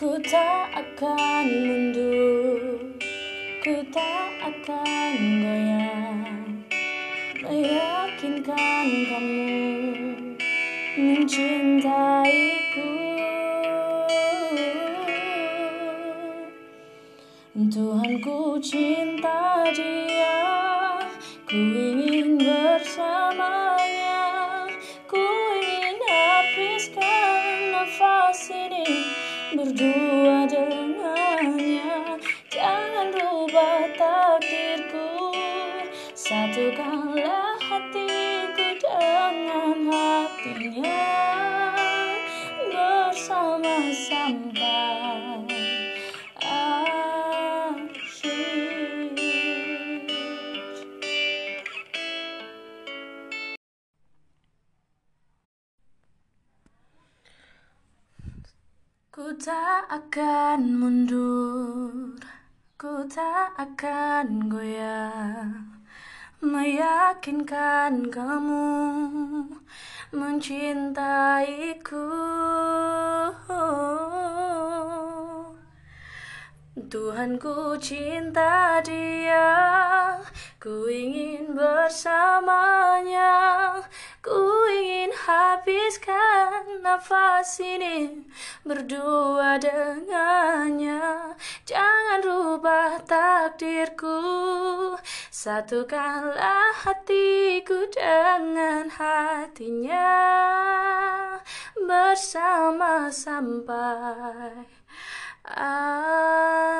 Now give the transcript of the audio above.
Ku tak akan mundur. Ku tak akan goyah Meyakinkan kamu Mencintaiku. Tuhan ku cinta dia. Ku ingin bersamanya. Ku ingin habiskan nafas ini Berdua dengannya. Jangan rubah takdirku. Satukanlah hatiku dengan hatinya. Bersama sampai Ku tak akan mundur, ku tak akan goyah. Meyakinkan kamu mencintaiku. Tuhan ku cinta dia Ku ingin bersamanya. Ku ingin habiskan nafas ini Berdua dengannya. Jangan rubah takdirku. Satukanlah hatiku dengan hatinya. Bersama sampai akhir